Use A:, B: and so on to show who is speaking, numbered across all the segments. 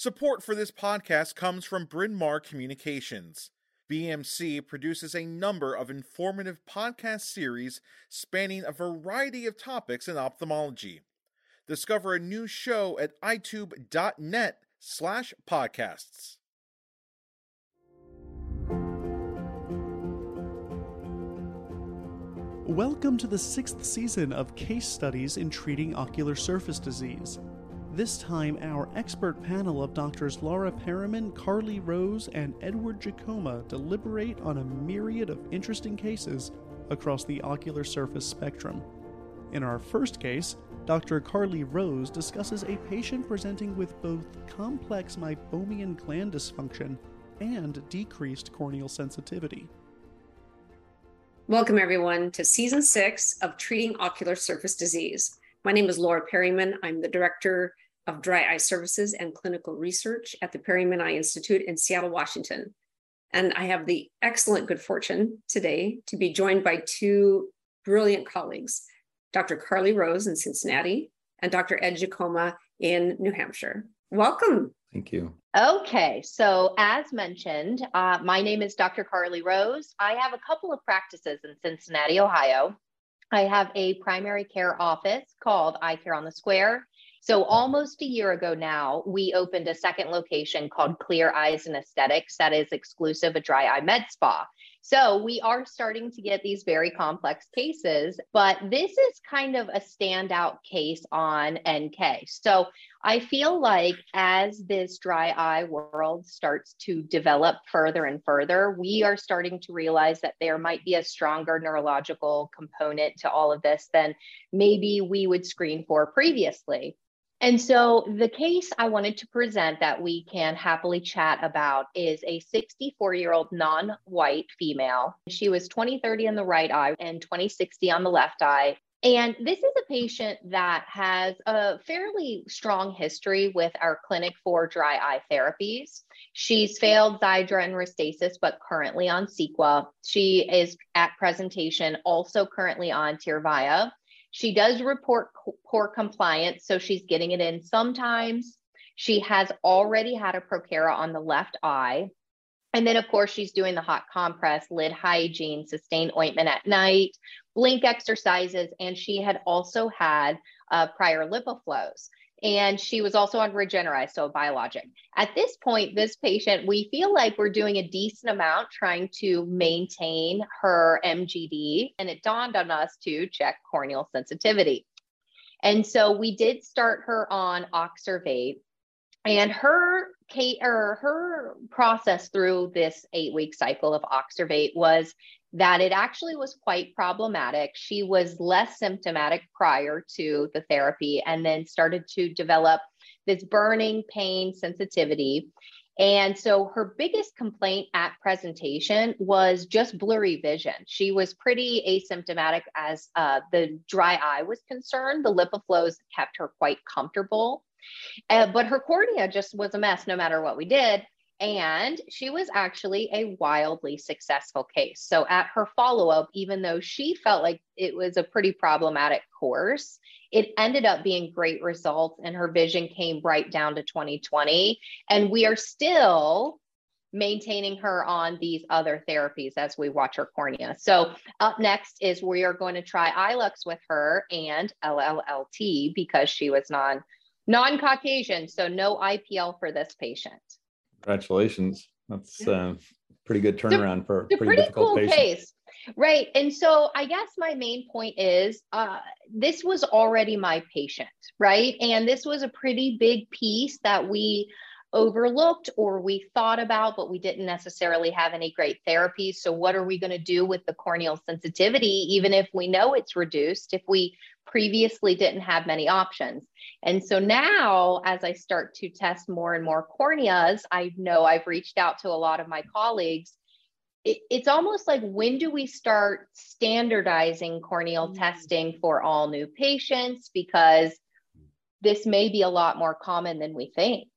A: Support for this podcast comes from Bryn Mawr Communications. BMC produces a number of informative podcast series spanning a variety of topics in ophthalmology. Discover a new show at eyetube.net slash podcasts.
B: Welcome to the sixth season of Case Studies in Treating Ocular Surface Disease. This time, our expert panel of doctors Laura Periman, Carly Rose, and Edward Jaccoma deliberate on a myriad of interesting cases across the ocular surface spectrum. In our first case, Dr. Carly Rose discusses a patient presenting with both complex meibomian gland dysfunction and decreased corneal sensitivity.
C: Welcome, everyone, to season six of Treating Ocular Surface Disease. My name is Laura Periman. I'm the director of Dry Eye Services and Clinical Research at the Periman Eye Institute in Seattle, Washington. And I have the excellent good fortune today to be joined by two brilliant colleagues, Dr. Carly Rose in Cincinnati and Dr. Ed Jaccoma in New Hampshire. Welcome.
D: Thank you.
E: Okay, so as mentioned, uh, my name is Dr. Carly Rose. I have a couple of practices in Cincinnati, Ohio. I have a primary care office called Eye Care on the Square, so almost a year ago now, we opened a second location called Clear Eyes and Aesthetics that is exclusive a dry eye med spa. So we are starting to get these very complex cases, but this is kind of a standout case on NK. So I feel like as this dry eye world starts to develop further and further, we are starting to realize that there might be a stronger neurological component to all of this than maybe we would screen for previously. And so the case I wanted to present that we can happily chat about is a 64 year old non white female. She was 2030 in the right eye and 2060 on the left eye. And this is a patient that has a fairly strong history with our clinic for dry eye therapies. She's failed Xiidra and Restasis, but currently on Cequa. She is at presentation also currently on Tyrvaya. She does report poor compliance, so she's getting it in sometimes. She has already had a Prokera on the left eye. And then, of course, she's doing the hot compress, lid hygiene, sustained ointment at night, blink exercises, and she had also had uh, prior LipiFlows and she was also on Regener-Eyes, so biologic. At this point, this patient, we feel like we're doing a decent amount trying to maintain her MGD, and it dawned on us to check corneal sensitivity. And so we did start her on Oxervate, and her or her process through this eight week cycle of Oxervate was that it actually was quite problematic. She was less symptomatic prior to the therapy and then started to develop this burning pain sensitivity. And so her biggest complaint at presentation was just blurry vision. She was pretty asymptomatic as uh, the dry eye was concerned. The LipiFlows kept her quite comfortable. Uh, but her cornea just was a mess no matter what we did. And she was actually a wildly successful case. So, at her follow up, even though she felt like it was a pretty problematic course, it ended up being great results, and her vision came right down to 2020. And we are still maintaining her on these other therapies as we watch her cornea. So, up next is we are going to try iLux with her and LLLT because she was non non Caucasian. So, no IPL for this patient.
D: Congratulations. That's a uh, pretty good turnaround for a
E: pretty,
D: pretty
E: cool
D: patient.
E: case. Right. And so I guess my main point is uh, this was already my patient, right? And this was a pretty big piece that we overlooked or we thought about, but we didn't necessarily have any great therapies. So, what are we going to do with the corneal sensitivity, even if we know it's reduced, if we previously didn't have many options? And so now, as I start to test more and more corneas, I know I've reached out to a lot of my colleagues. It, it's almost like when do we start standardizing corneal mm-hmm. testing for all new patients? Because this may be a lot more common than we think.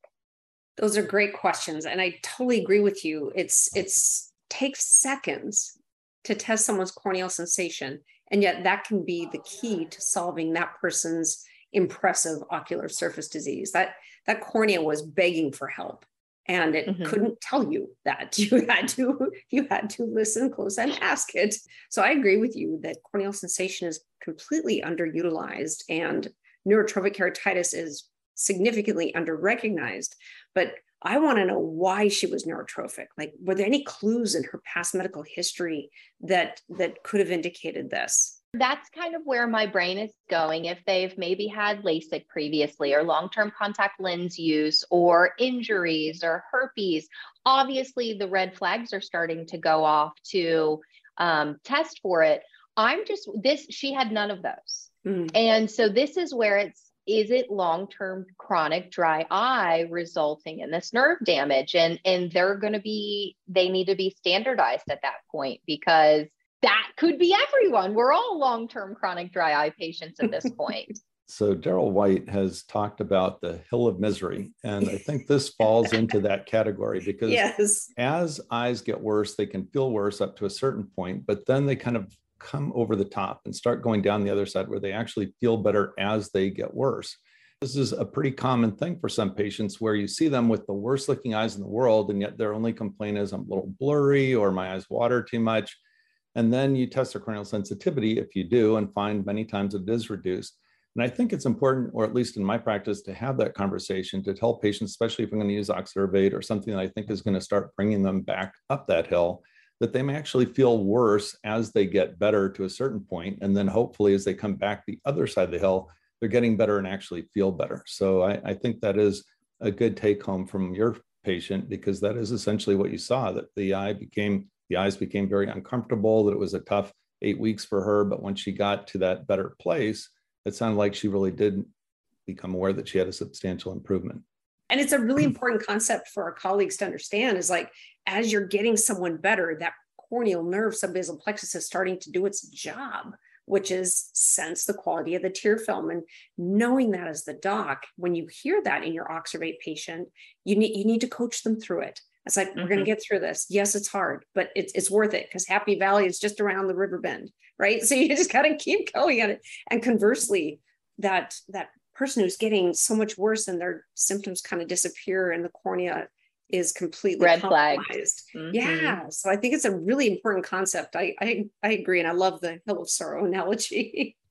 C: Those are great questions. And I totally agree with you. It's it's takes seconds to test someone's corneal sensation. And yet that can be the key to solving that person's impressive ocular surface disease. That that cornea was begging for help and it mm-hmm. couldn't tell you that you had to you had to listen close and ask it so i agree with you that corneal sensation is completely underutilized and neurotrophic keratitis is significantly underrecognized but i want to know why she was neurotrophic like were there any clues in her past medical history that that could have indicated this
E: that's kind of where my brain is going. If they've maybe had LASIK previously, or long term contact lens use, or injuries, or herpes, obviously the red flags are starting to go off to um, test for it. I'm just, this, she had none of those. Mm-hmm. And so this is where it's, is it long-term chronic dry eye resulting in this nerve damage and and they're going to be they need to be standardized at that point because that could be everyone. We're all long term chronic dry eye patients at this point.
D: So, Darrell White has talked about the hill of misery. And I think this falls into that category because
C: yes.
D: as eyes get worse, they can feel worse up to a certain point, but then they kind of come over the top and start going down the other side where they actually feel better as they get worse. This is a pretty common thing for some patients where you see them with the worst looking eyes in the world, and yet their only complaint is I'm a little blurry or my eyes water too much. And then you test their corneal sensitivity if you do and find many times it is reduced. And I think it's important, or at least in my practice, to have that conversation to tell patients, especially if I'm going to use Oxervate or something that I think is going to start bringing them back up that hill, that they may actually feel worse as they get better to a certain point, And then hopefully, as they come back the other side of the hill, they're getting better and actually feel better. So I, I think that is a good take home from your patient because that is essentially what you saw that the eye became the eyes became very uncomfortable, that it was a tough eight weeks for her. But when she got to that better place, it sounded like she really did become aware that she had a substantial improvement.
C: And it's a really important concept for our colleagues to understand is like, as you're getting someone better, that corneal nerve subbasal plexus is starting to do its job, which is sense the quality of the tear film. And knowing that as the doc, when you hear that in your Oxervate patient, you need, you need to coach them through it. It's like, mm-hmm. we're going to get through this. Yes, it's hard, but it's, it's worth it because Happy Valley is just around the river bend, right? So you just got to keep going at it. And conversely, that, that person who's getting so much worse and their symptoms kind of disappear and the cornea is completely
E: red flag.
C: Mm-hmm. Yeah. So I think it's a really important concept. I, I, I agree. And I love the hill of sorrow analogy.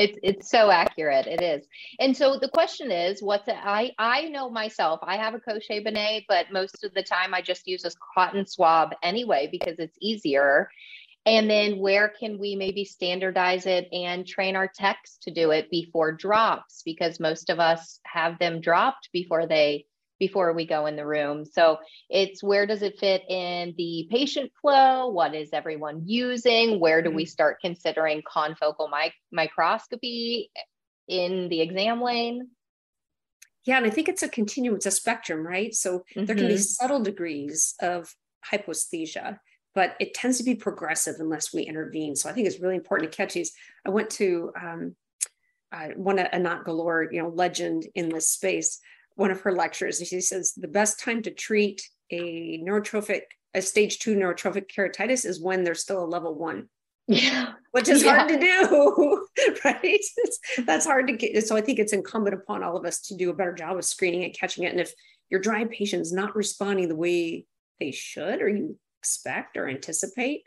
E: It's it's so accurate. It is. And so the question is, what's it? I I know myself. I have a Cochet Bonnet, but most of the time I just use a cotton swab anyway because it's easier. And then where can we maybe standardize it and train our techs to do it before drops? Because most of us have them dropped before they before we go in the room. So it's where does it fit in the patient flow? What is everyone using? Where do we mm-hmm. start considering confocal mic- microscopy in the exam lane?
C: Yeah, and I think it's a continuum, it's a spectrum, right? So mm-hmm. there can be mm-hmm. subtle degrees of hypoesthesia, but it tends to be progressive unless we intervene. So I think it's really important to catch these. I went to um, uh, one Anat Galor, you know, legend in this space one of her lectures, and she says the best time to treat a neurotrophic, a stage two neurotrophic keratitis is when there's still a level one.
E: Yeah.
C: Which is yeah. hard to do, right? That's hard to get. So I think it's incumbent upon all of us to do a better job of screening and catching it. And if your dry patient's not responding the way they should or you expect or anticipate,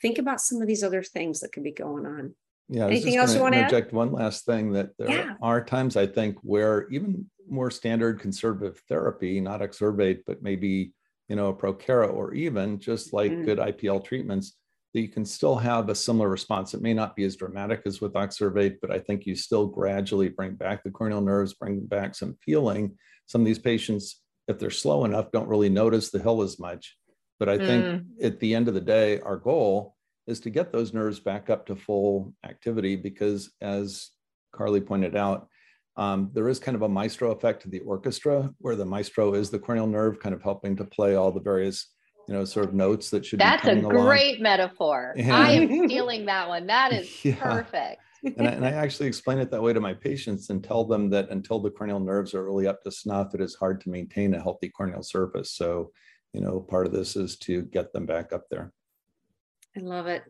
C: think about some of these other things that could be going on.
D: Yeah. Anything else you want to interject one last thing that there yeah. are times I think where even more standard conservative therapy, not Oxervate, but maybe you know a Prokera or even just like mm. good IPL treatments, that you can still have a similar response. It may not be as dramatic as with Oxervate, but I think you still gradually bring back the corneal nerves, bring back some feeling. Some of these patients, if they're slow enough, don't really notice the hill as much. But I think mm. at the end of the day, our goal is to get those nerves back up to full activity because, as Carly pointed out, um, there is kind of a maestro effect to the orchestra where the maestro is the corneal nerve kind of helping to play all the various you know sort of notes that should
E: that's
D: a
E: great metaphor yeah. i am stealing that one that is yeah. perfect
D: and, I, and I actually explain it that way to my patients and tell them that until the corneal nerves are really up to snuff it is hard to maintain a healthy corneal surface so you know part of this is to get them back up there
C: i love it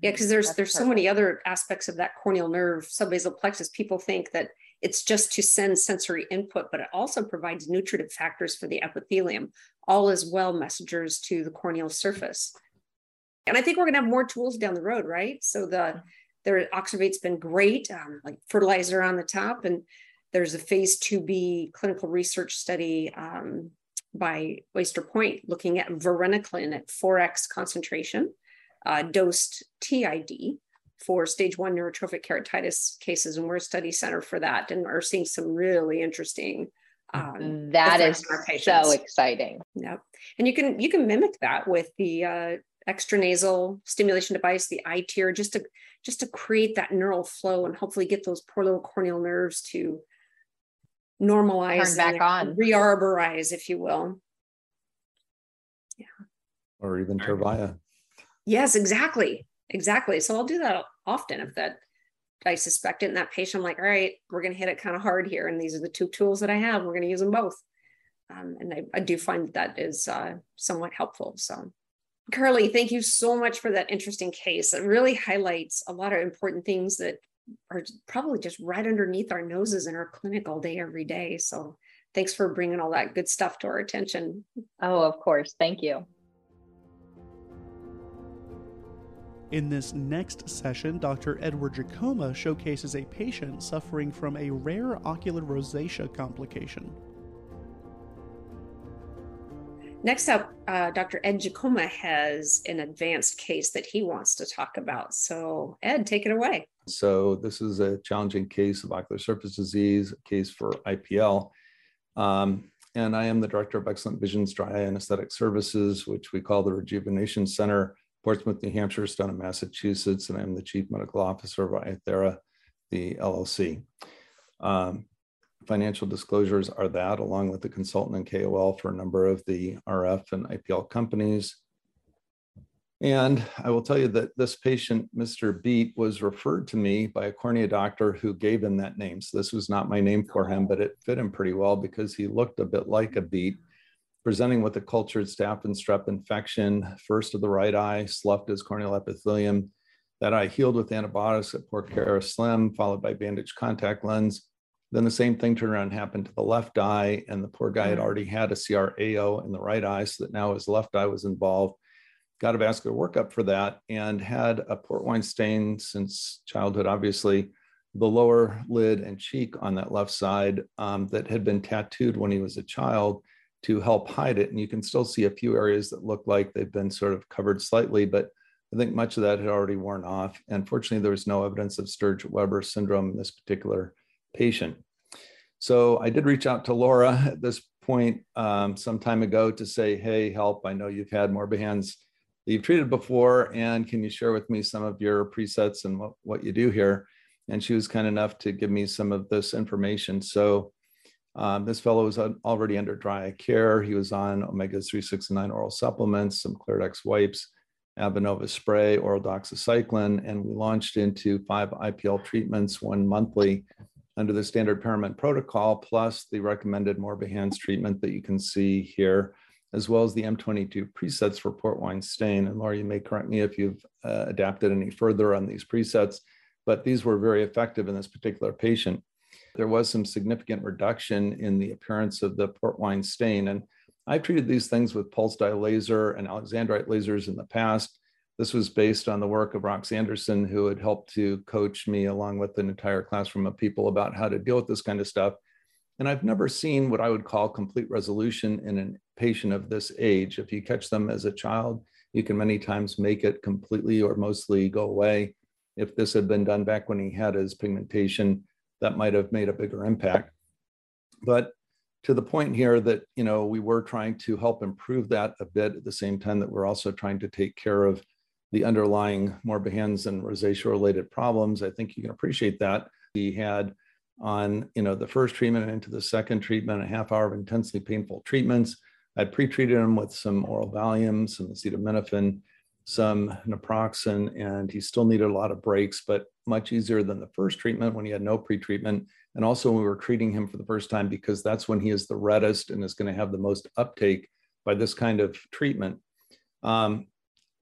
C: yeah because there's That's there's perfect. so many other aspects of that corneal nerve subbasal plexus people think that it's just to send sensory input, but it also provides nutritive factors for the epithelium, all as well messengers to the corneal surface. And I think we're going to have more tools down the road, right? So the their Oxervate's been great, um, like fertilizer on the top, and there's a phase 2b clinical research study um, by Oyster Point looking at varenicline at 4x concentration, uh, dosed TID for stage one neurotrophic keratitis cases, and we're a study center for that, and are seeing some really interesting.
E: Um, that is so exciting.
C: Yep, and you can you can mimic that with the uh, extranasal stimulation device, the iTear, just to just to create that neural flow and hopefully get those poor little corneal nerves to normalize
E: Turn back on,
C: rearborize, if you will.
D: Yeah. Or even Tyrvaya.
C: Yes, exactly. Exactly. So I'll do that often if that I suspect it in that patient. I'm like, all right, we're going to hit it kind of hard here. And these are the two tools that I have. We're going to use them both. Um, and I, I, do find that, that is uh, somewhat helpful. So, Carly, thank you so much for that interesting case. It really highlights a lot of important things that are probably just right underneath our noses in our clinic all day, every day. So, thanks for bringing all that good stuff to our attention.
E: Oh, of course. Thank you.
B: In this next session, Dr. Edward Jaccoma showcases a patient suffering from a rare ocular rosacea complication.
C: Next up, uh, Dr. Ed Jaccoma has an advanced case that he wants to talk about. So, Ed, take it away.
D: So, this is a challenging case of ocular surface disease, a case for IPL. Um, and I am the Director of Excellent Vision's Dry Eye and Aesthetic Services, which we call the Rejuvenation Center Portsmouth, New Hampshire, Stoneham, Massachusetts, and I'm the Chief Medical Officer of Ithera, the LLC. Um, financial disclosures are that, along with the consultant and KOL for a number of the RF and IPL companies. And I will tell you that this patient, Mr. Beat, was referred to me by a cornea doctor who gave him that name. So this was not my name for him, but it fit him pretty well because he looked a bit like a beat, presenting with a cultured staph and strep infection, first of the right eye, sloughed his corneal epithelium. That eye healed with antibiotics at Prokera Slim, followed by bandage contact lens. Then the same thing turned around and happened to the left eye, and the poor guy had mm. already had a CRAO in the right eye, so that now his left eye was involved. Got a vascular workup for that and had a port wine stain since childhood, obviously, the lower lid and cheek on that left side um, that had been tattooed when he was a child to help hide it. And you can still see a few areas that look like they've been sort of covered slightly, but I think much of that had already worn off. And fortunately, there was no evidence of Sturge-Weber syndrome in this particular patient. So I did reach out to Laura at this point um, some time ago to say, hey, help, I know you've had Morbihans that you've treated before, and can you share with me some of your presets and what, what you do here? And she was kind enough to give me some of this information. So um, this fellow was already under dry care. He was on omega 3, 6, and 9 oral supplements, some Cliradex wipes, Avenova spray, oral doxycycline, and we launched into five IPL treatments, one monthly under the standard Paramount protocol, plus the recommended Morbihans treatment that you can see here, as well as the M22 presets for port wine stain. And Laura, you may correct me if you've uh, adapted any further on these presets, but these were very effective in this particular patient there was some significant reduction in the appearance of the port wine stain. And I've treated these things with pulse dye laser and alexandrite lasers in the past. This was based on the work of Rox Anderson, who had helped to coach me along with an entire classroom of people about how to deal with this kind of stuff. And I've never seen what I would call complete resolution in a patient of this age. If you catch them as a child, you can many times make it completely or mostly go away. If this had been done back when he had his pigmentation, that might have made a bigger impact. But to the point here that you know we were trying to help improve that a bit at the same time that we're also trying to take care of the underlying Morbihans and rosacea related problems. I think you can appreciate that. We had on you know the first treatment into the second treatment a half hour of intensely painful treatments. I pre-treated him with some oral Valium, some acetaminophen, some naproxen, and he still needed a lot of breaks, but much easier than the first treatment when he had no pre-treatment. And also when we were treating him for the first time, because that's when he is the reddest and is going to have the most uptake by this kind of treatment. Um,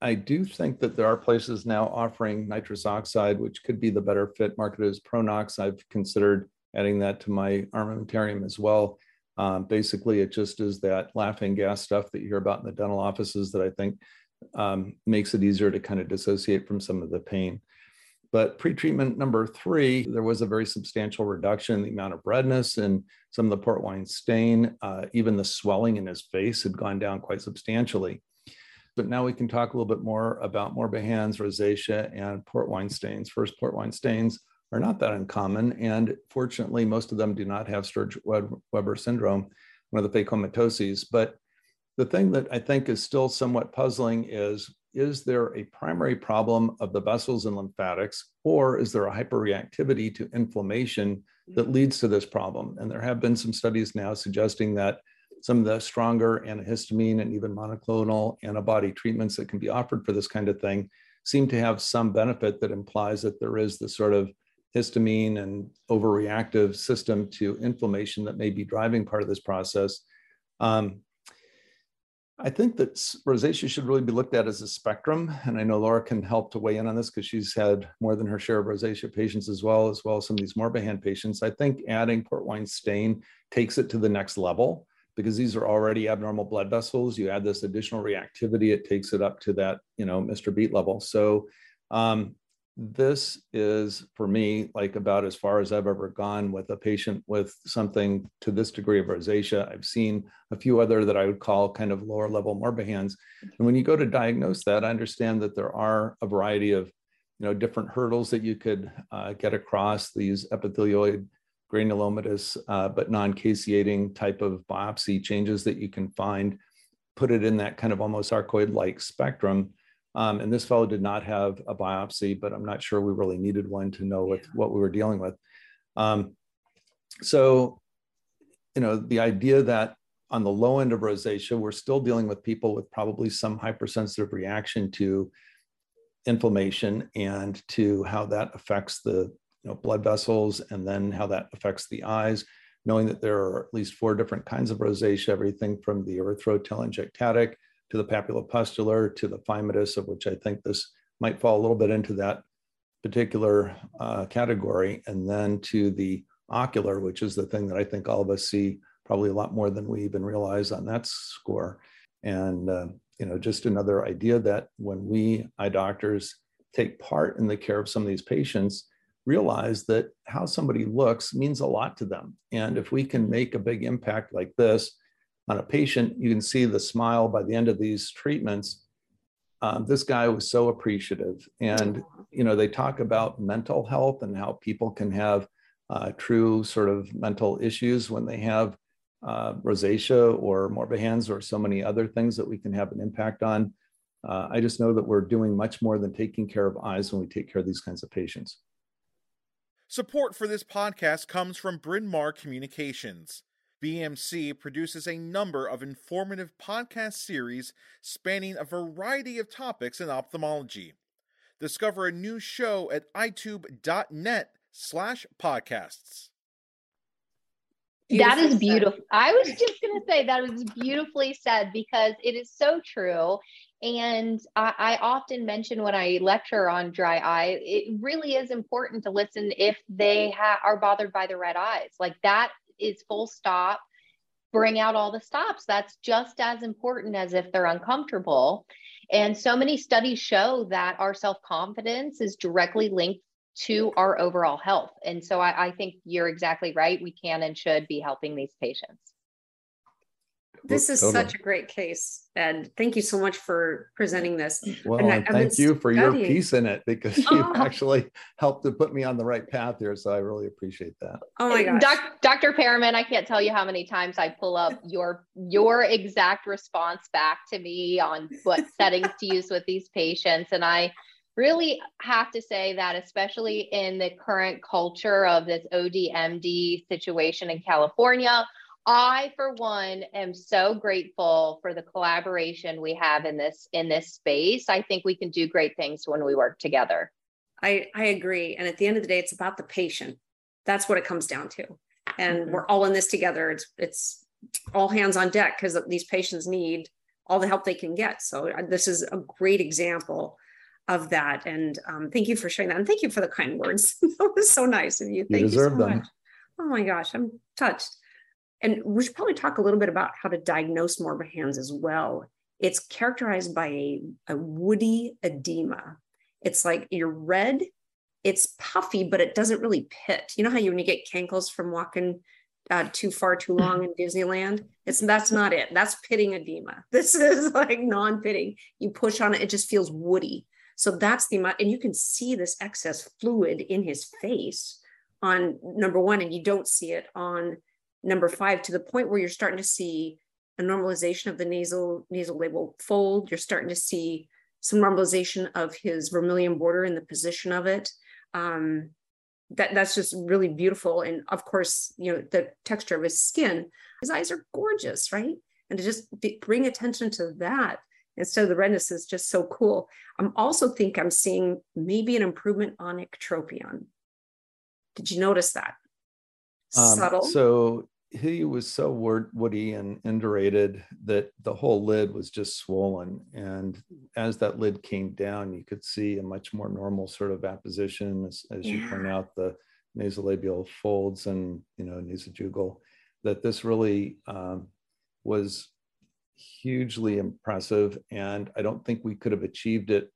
D: I do think that there are places now offering nitrous oxide, which could be the better fit marketed as Pronox. I've considered adding that to my armamentarium as well. Um, basically, it just is that laughing gas stuff that you hear about in the dental offices that I think um, makes it easier to kind of dissociate from some of the pain. But pretreatment number three, there was a very substantial reduction in the amount of redness and some of the port wine stain. Uh, even the swelling in his face had gone down quite substantially. But now we can talk a little bit more about Morbihan's, rosacea, and port wine stains. First, port wine stains are not that uncommon. And fortunately, most of them do not have Sturge-Weber syndrome, one of the phacomatoses. But the thing that I think is still somewhat puzzling is is there a primary problem of the vessels and lymphatics, or is there a hyperreactivity to inflammation that mm. leads to this problem? And there have been some studies now suggesting that some of the stronger antihistamine and even monoclonal antibody treatments that can be offered for this kind of thing seem to have some benefit that implies that there is the sort of histamine and overreactive system to inflammation that may be driving part of this process. Um, I think that rosacea should really be looked at as a spectrum. And I know Laura can help to weigh in on this because she's had more than her share of rosacea patients as well, as well as some of these Morbihan patients. I think adding port wine stain takes it to the next level because these are already abnormal blood vessels. You add this additional reactivity, it takes it up to that, you know, Mr. Beat level. So um, this is for me like about as far as I've ever gone with a patient with something to this degree of rosacea. I've seen a few other that I would call kind of lower level Morbihans. And when you go to diagnose that, I understand that there are a variety of you know different hurdles that you could uh, get across these epithelioid granulomatous uh, but non-caseating type of biopsy changes that you can find, put it in that kind of almost sarcoid-like spectrum um, and this fellow did not have a biopsy, but I'm not sure we really needed one to know what, what we were dealing with. Um, so, you know, the idea that on the low end of rosacea, we're still dealing with people with probably some hypersensitive reaction to inflammation and to how that affects the you know, blood vessels and then how that affects the eyes, knowing that there are at least four different kinds of rosacea, everything from the erythrotelangiectatic to the papulopustular to the phymatous, of which I think this might fall a little bit into that particular uh, category, and then to the ocular, which is the thing that I think all of us see probably a lot more than we even realize on that score. And uh, you know, just another idea that when we eye doctors take part in the care of some of these patients, realize that how somebody looks means a lot to them. And if we can make a big impact like this, on a patient, you can see the smile by the end of these treatments. Um, this guy was so appreciative. And, you know, they talk about mental health and how people can have uh, true sort of mental issues when they have uh, rosacea or morbihans or so many other things that we can have an impact on. Uh, I just know that we're doing much more than taking care of eyes when we take care of these kinds of patients.
A: Support for this podcast comes from Bryn Mawr Communications. BMC produces a number of informative podcast series spanning a variety of topics in ophthalmology. Discover a new show at eyetube.net slash podcasts.
E: That is beautiful. I was just going to say that was beautifully said because it is so true. And I, I, often mention when I lecture on dry eye, it really is important to listen if they ha- are bothered by the red eyes. Like that is full stop. Bring out all the stops. That's just as important as if they're uncomfortable. And so many studies show that our self confidence is directly linked to our overall health. And so I, I think you're exactly right. We can and should be helping these patients
C: this is totally. such a great case and thank you so much for presenting this
D: well and I, thank you for studying. your piece in it because you oh. actually helped to put me on the right path here so i really appreciate that
C: oh my god
E: Doc, dr Periman i can't tell you how many times i pull up your your exact response back to me on what settings to use with these patients and i really have to say that especially in the current culture of this odmd situation in california I, for one, am so grateful for the collaboration we have in this in this space. I think we can do great things when we work together.
C: I, I agree. And at the end of the day, it's about the patient. That's what it comes down to. And mm-hmm. we're all in this together. It's it's all hands on deck because these patients need all the help they can get. So uh, this is a great example of that. And um, thank you for sharing that. And thank you for the kind words. that was so nice of you. Thank
D: you,
C: you so
D: them.
C: much. Oh my gosh, I'm touched. And we should probably talk a little bit about how to diagnose Morbihans as well. It's characterized by a, a woody edema. It's like you're red, it's puffy, but it doesn't really pit. You know how you when you get cankles from walking uh, too far too long in Disneyland? It's that's not it. That's pitting edema. This is like non-pitting. You push on it, it just feels woody. So that's the amount, and you can see this excess fluid in his face on number one, and you don't see it on number five to the point where you're starting to see a normalization of the nasal nasal labial fold. You're starting to see some normalization of his vermilion border in the position of it. Um, that that's just really beautiful. And of course, you know the texture of his skin. His eyes are gorgeous, right? And to just be, bring attention to that instead of the redness is just so cool. I'm also think I'm seeing maybe an improvement on ectropion. Did you notice that?
D: Um,
C: Subtle.
D: So he was so woody and indurated that the whole lid was just swollen. And as that lid came down, you could see a much more normal sort of apposition, as, as yeah. you point out, the nasolabial folds and you know nasojugal. That this really um, was hugely impressive, and I don't think we could have achieved it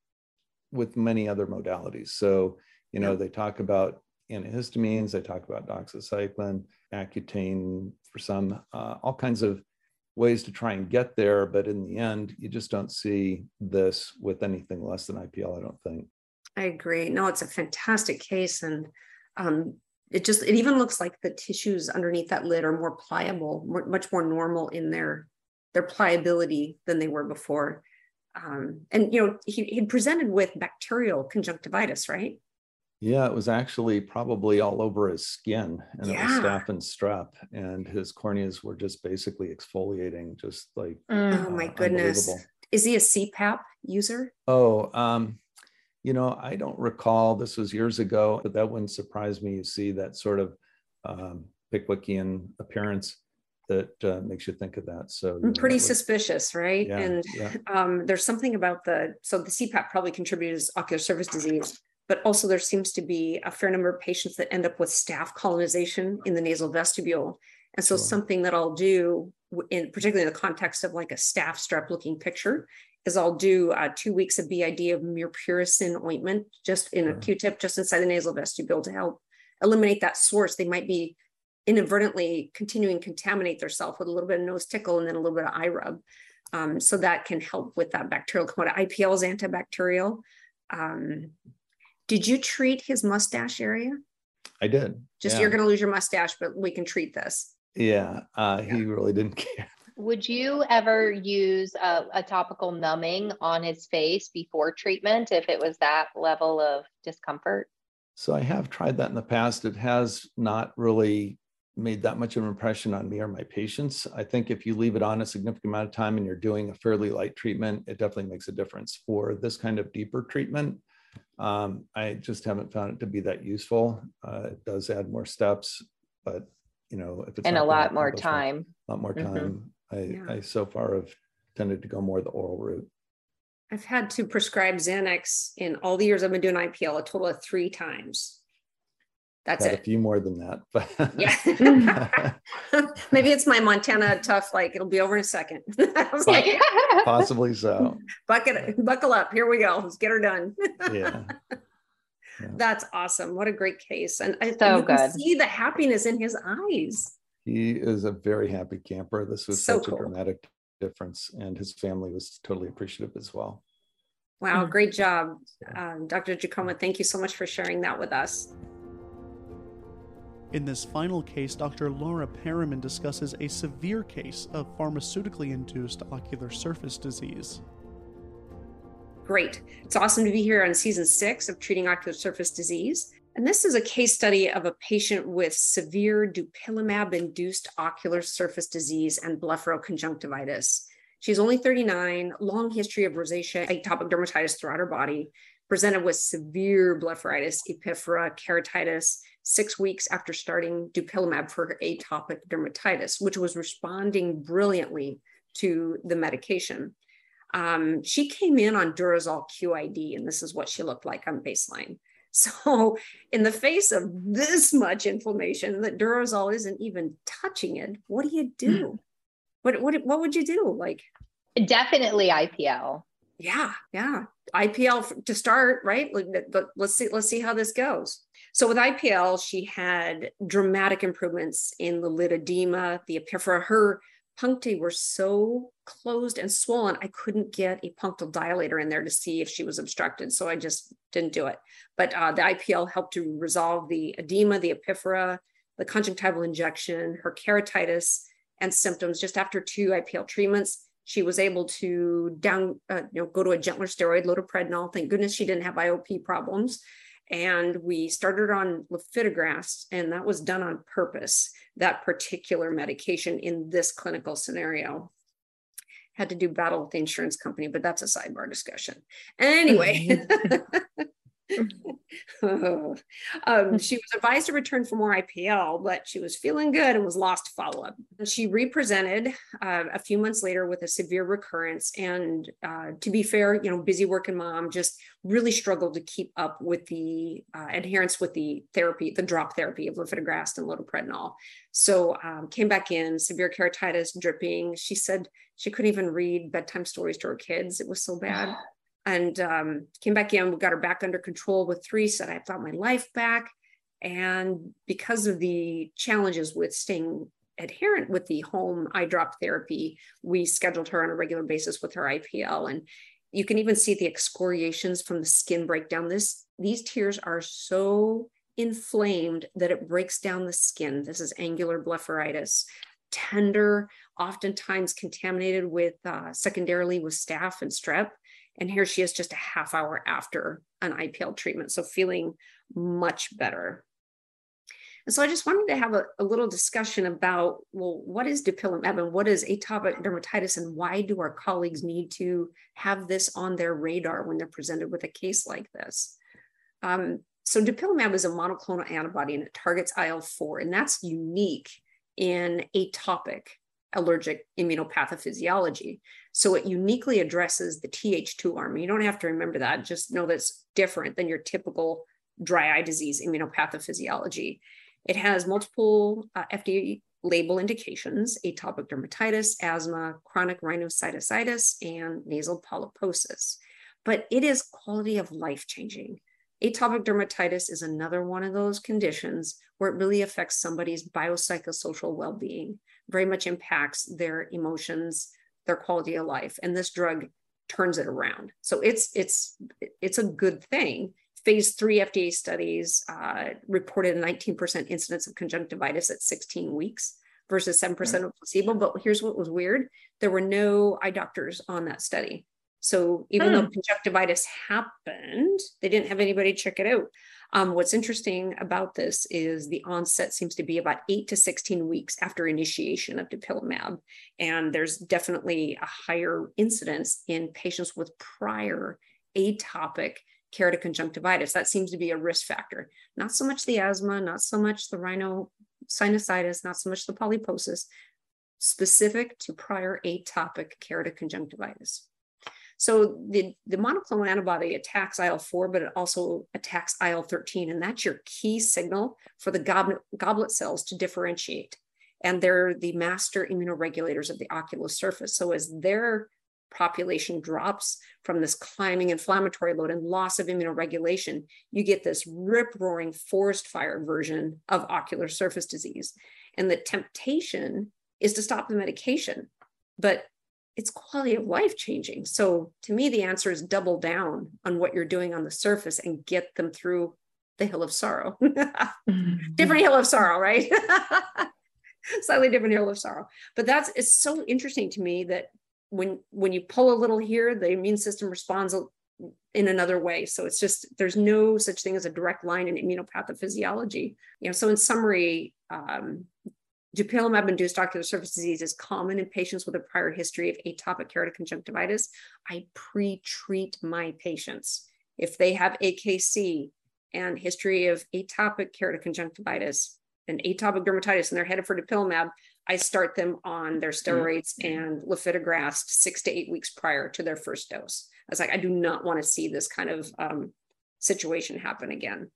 D: with many other modalities. So you know yeah. they talk about antihistamines, they talk about doxycycline Accutane for some, uh, all kinds of ways to try and get there. But in the end, you just don't see this with anything less than IPL, I don't think.
C: I agree. No, it's a fantastic case. And um, it just, it even looks like the tissues underneath that lid are more pliable, more, much more normal in their, their pliability than they were before. Um, and, you know, he, he presented with bacterial conjunctivitis, right?
D: Yeah, it was actually probably all over his skin and yeah. it was staph and strep, and his corneas were just basically exfoliating, just like
C: mm. oh my uh, goodness. Is he a CPAP user?
D: Oh, um, you know, I don't recall. This was years ago, but that wouldn't surprise me. You see that sort of um, Pickwickian appearance that uh, makes you think of that. So
C: mm, pretty suspicious, right? Yeah, and yeah. Um, there's something about the so the CPAP probably contributes ocular surface disease but also there seems to be a fair number of patients that end up with staph colonization in the nasal vestibule. And so sure. something that I'll do in particularly in the context of like a staph strep looking picture is I'll do uh, two weeks of BID of mupirocin ointment just in sure. a Q-tip just inside the nasal vestibule to help eliminate that source. They might be inadvertently continuing to contaminate themselves with a little bit of nose tickle and then a little bit of eye rub. Um, so that can help with that bacterial component. IPL is antibacterial. Um, did you treat his mustache area?
D: I did.
C: Just yeah. you're going to lose your mustache, but we can treat this.
D: Yeah, uh, yeah. he really didn't care.
E: Would you ever use a, a, topical numbing on his face before treatment if it was that level of discomfort?
D: So I have tried that in the past. It has not really made that much of an impression on me or my patients. I think if you leave it on a significant amount of time and you're doing a fairly light treatment, it definitely makes a difference. For this kind of deeper treatment, um, I just haven't found it to be that useful. Uh, it does add more steps, but you know, if it's
E: and a lot more time,
D: a lot more mm-hmm. time. Mm-hmm. I, yeah. I so far have tended to go more the oral route.
C: I've had to prescribe Xanax in all the years I've been doing IPL a total of three times. That's
D: Had
C: it.
D: A few more than that, but
C: yeah. Maybe it's my Montana tough. Like it'll be over in a second.
D: like, possibly so.
C: Bucket, buckle up. Here we go. Let's get her done.
D: yeah.
C: yeah. That's awesome. What a great case. And I
E: so good.
C: see the happiness in his eyes.
D: He is a very happy camper. This was so such cool. a dramatic difference, and his family was totally appreciative as well.
C: Wow, great job, um, Dr. Jaccoma. Thank you so much for sharing that with us.
B: In this final case, Dr. Laura Periman discusses a severe case of pharmaceutically induced ocular surface disease.
C: Great. It's awesome to be here on season six of Treating Ocular Surface Disease. And this is a case study of a patient with severe dupilumab induced ocular surface disease and blepharoconjunctivitis. She's only 39, long history of rosacea, atopic dermatitis throughout her body, presented with severe blepharitis, epiphora, keratitis, six weeks after starting dupilumab for atopic dermatitis, which was responding brilliantly to the medication. Um, she came in on Durezol QID, and this is what she looked like on baseline. So, in the face of this much inflammation that Durezol isn't even touching it, what do you do? Mm. What, what, what would you do? Like,
E: definitely IPL.
C: Yeah, yeah. IPL to start, right? Let's see, let's see how this goes. So with IPL, she had dramatic improvements in the lid edema, the epiphora. Her puncti were so closed and swollen, I couldn't get a punctal dilator in there to see if she was obstructed. So I just didn't do it. But uh, the IPL helped to resolve the edema, the epiphora, the conjunctival injection, her keratitis, and symptoms just after two IPL treatments. She was able to down, uh, you know, go to a gentler steroid, loteprednol. Thank goodness she didn't have IOP problems and we started on lifitegrast and that was done on purpose that particular medication in this clinical scenario. Had to do battle with the insurance company but that's a sidebar discussion. Anyway mm-hmm. um, she was advised to return for more IPL, but she was feeling good and was lost to follow up. She represented uh, a few months later with a severe recurrence. And uh, to be fair, you know, busy working mom just really struggled to keep up with the uh, adherence with the therapy, the drop therapy of lifitegrast and loteprednol. So um, came back in, severe keratitis, dripping. She said she couldn't even read bedtime stories to her kids. It was so bad and um, came back in. We got her back under control with three. Said I've got my life back, and because of the challenges with staying adherent with the home eye drop therapy, we scheduled her on a regular basis with her IPL, and you can even see the excoriations from the skin breakdown. This these tears are so inflamed that it breaks down the skin. This is angular blepharitis, tender, oftentimes contaminated with uh, secondarily with staph and strep. And here she is just a half hour after an IPL treatment. So feeling much better. And so I just wanted to have a, a, little discussion about, well, what is dupilumab and what is atopic dermatitis and why do our colleagues need to have this on their radar when they're presented with a case like this? Um, so dupilumab is a monoclonal antibody and it targets IL-4 and that's unique in atopic allergic immunopathophysiology. So it uniquely addresses the Th2 arm. You don't have to remember that, just know that's different than your typical dry eye disease immunopathophysiology. It has multiple uh, FDA label indications atopic dermatitis, asthma, chronic rhinosinusitis, and nasal polyposis. But it is quality of life changing. Atopic dermatitis is another one of those conditions where it really affects somebody's biopsychosocial well being very much impacts their emotions, their quality of life. And this drug turns it around. So it's it's it's a good thing. Phase three FDA studies uh, reported a 19% incidence of conjunctivitis at 16 weeks versus 7% right. of placebo. But here's what was weird: there were no eye doctors on that study. So even hmm. though conjunctivitis happened, they didn't have anybody check it out. Um, what's interesting about this is the onset seems to be about eight to 16 weeks after initiation of dupilumab. And there's definitely a higher incidence in patients with prior atopic keratoconjunctivitis. That seems to be a risk factor. Not so much the asthma, not so much the rhinosinusitis, not so much the polyposis, specific to prior atopic keratoconjunctivitis. So the, the monoclonal antibody attacks IL-4, but it also attacks IL-13, and that's your key signal for the goblet, goblet cells to differentiate. And they're the master immunoregulators of the ocular surface. So as their population drops from this climbing inflammatory load and loss of immunoregulation, you get this rip roaring forest fire version of ocular surface disease. And the temptation is to stop the medication. But it's quality of life changing. So to me, the answer is double down on what you're doing on the surface and get them through the hill of sorrow. mm-hmm. Different hill of sorrow, right? Slightly different hill of sorrow. But that's it's so interesting to me that when when you pull a little here, the immune system responds in another way. So it's just there's no such thing as a direct line in immunopathophysiology. You know, so in summary, um, Dupilumab-induced ocular surface disease is common in patients with a prior history of atopic keratoconjunctivitis. I pre-treat my patients. If they have AKC and history of atopic keratoconjunctivitis and atopic dermatitis and they're headed for dupilumab, I start them on their mm-hmm. steroids and lifitegrast six to eight weeks prior to their first dose. I was like, I do not want to see this kind of um, situation happen again.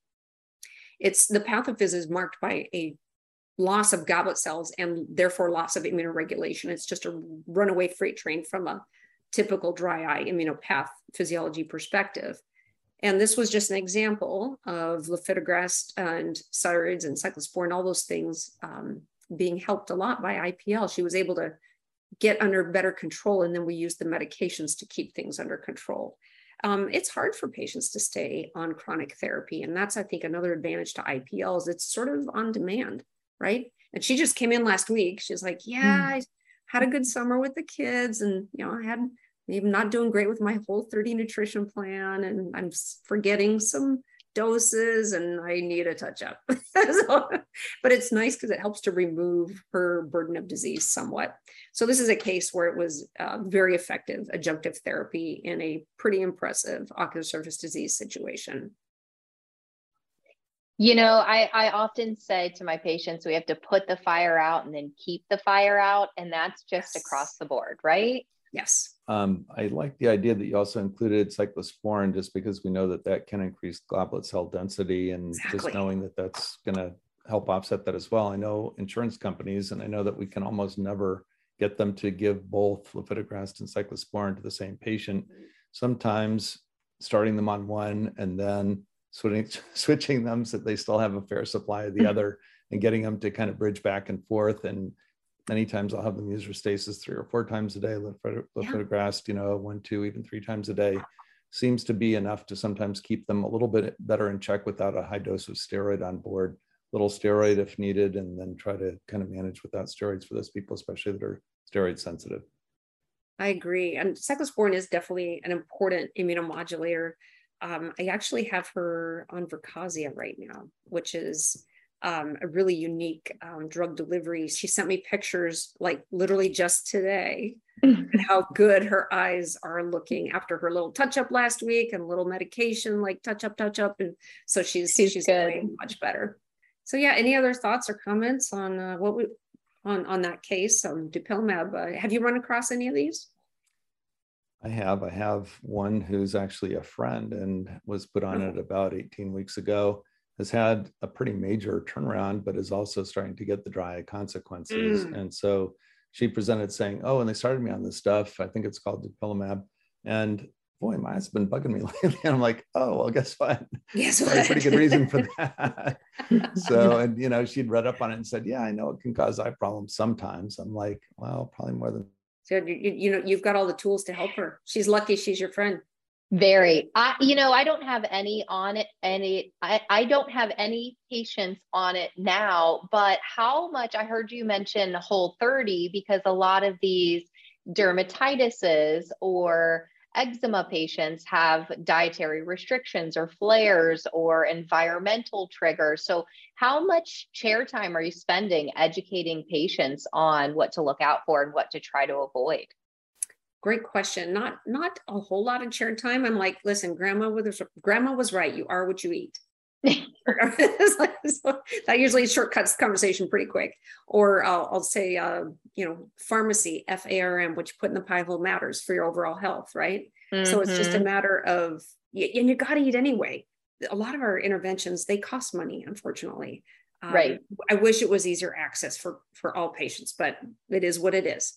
C: It's the pathophys is marked by a loss of goblet cells and therefore loss of immunoregulation. It's just a runaway freight train from a typical dry eye immunopath physiology perspective. And this was just an example of lifitegrast and steroids and cyclosporin, all those things um, being helped a lot by IPL. She was able to get under better control, and then we used the medications to keep things under control um, it's hard for patients to stay on chronic therapy. And that's, I think, another advantage to IPLs. It's sort of on demand, right? And she just came in last week. She's like, Yeah, mm. I had a good summer with the kids. And, you know, I had maybe not doing great with my whole 30 nutrition plan. And I'm forgetting some doses and I need a touch up. so, but it's nice because it helps to remove her burden of disease somewhat. So this is a case where it was uh, very effective adjunctive therapy in a pretty impressive ocular surface disease situation.
E: You know, I, I often say to my patients, we have to put the fire out and then keep the fire out. And that's just yes. across the board, right?
C: Yes.
D: Um, I like the idea that you also included cyclosporin just because we know that that can increase goblet cell density and exactly. just knowing that that's going to help offset that as well. I know insurance companies, and I know that we can almost never get them to give both lifitegrast and cyclosporin to the same patient. Sometimes starting them on one and then switching, switching them so that they still have a fair supply of the mm-hmm. other and getting them to kind of bridge back and forth and many times I'll have them use Restasis three or four times a day, lifitegrast, yeah. you know, one, two, even three times a day seems to be enough to sometimes keep them a little bit better in check without a high dose of steroid on board. Little steroid if needed, and then try to kind of manage without steroids for those people, especially that are steroid sensitive.
C: I agree. And cyclosporin is definitely an important immunomodulator. Um, I actually have her on Verkazia right now, which is um, a really unique um, drug delivery. She sent me pictures like literally just today and how good her eyes are looking after her little touch up last week and little medication like touch up, touch up. And so she's she's, she's doing much better. So yeah, any other thoughts or comments on uh, what we on on that case? Um, dupilumab. Uh, have you run across any of these?
D: I have. I have one who's actually a friend and was put on oh. it about 18 weeks ago has had a pretty major turnaround, but is also starting to get the dry consequences. Mm. And so she presented saying, Oh, and they started me on this stuff. I think it's called dupilumab. And boy, my eyes have been bugging me lately. And I'm like, oh, well, guess what?
C: Yes,
D: what? pretty good reason for that. so, and you know, she'd read up on it and said, yeah, I know it can cause eye problems sometimes. I'm like, well, probably more than.
C: So you, you know, you've got all the tools to help her. She's lucky she's your friend.
E: Very. I, you know, I don't have any on it, any, I, I don't have any patients on it now, but how much I heard you mention whole 30 because a lot of these dermatitises or eczema patients have dietary restrictions or flares or environmental triggers. So, how much chair time are you spending educating patients on what to look out for and what to try to avoid?
C: great question not not a whole lot of chair time i'm like listen grandma was grandma was right you are what you eat so that usually shortcuts the conversation pretty quick or i'll, I'll say uh, you know pharmacy f-a-r-m which put in the pie hole matters for your overall health right mm-hmm. so it's just a mm-hmm. matter of and you got to eat anyway a lot of our interventions they cost money unfortunately
E: um, right
C: i wish it was easier access for for all patients but it is what it is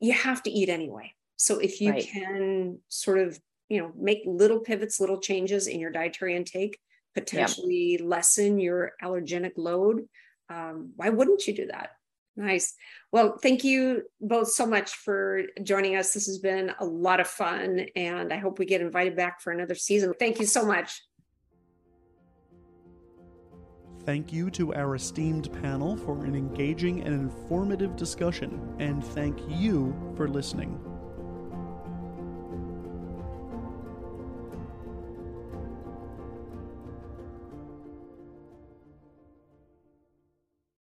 C: you have to eat anyway so if you right. can sort of, you know, make little pivots, little changes in your dietary intake, potentially lessen your allergenic load, um, why wouldn't you do that? Nice. Well, thank you both so much for joining us. This has been a lot of fun, and I hope we get invited back for another season. Thank you so much.
B: Thank you to our esteemed panel for an engaging and informative discussion, and thank you for listening.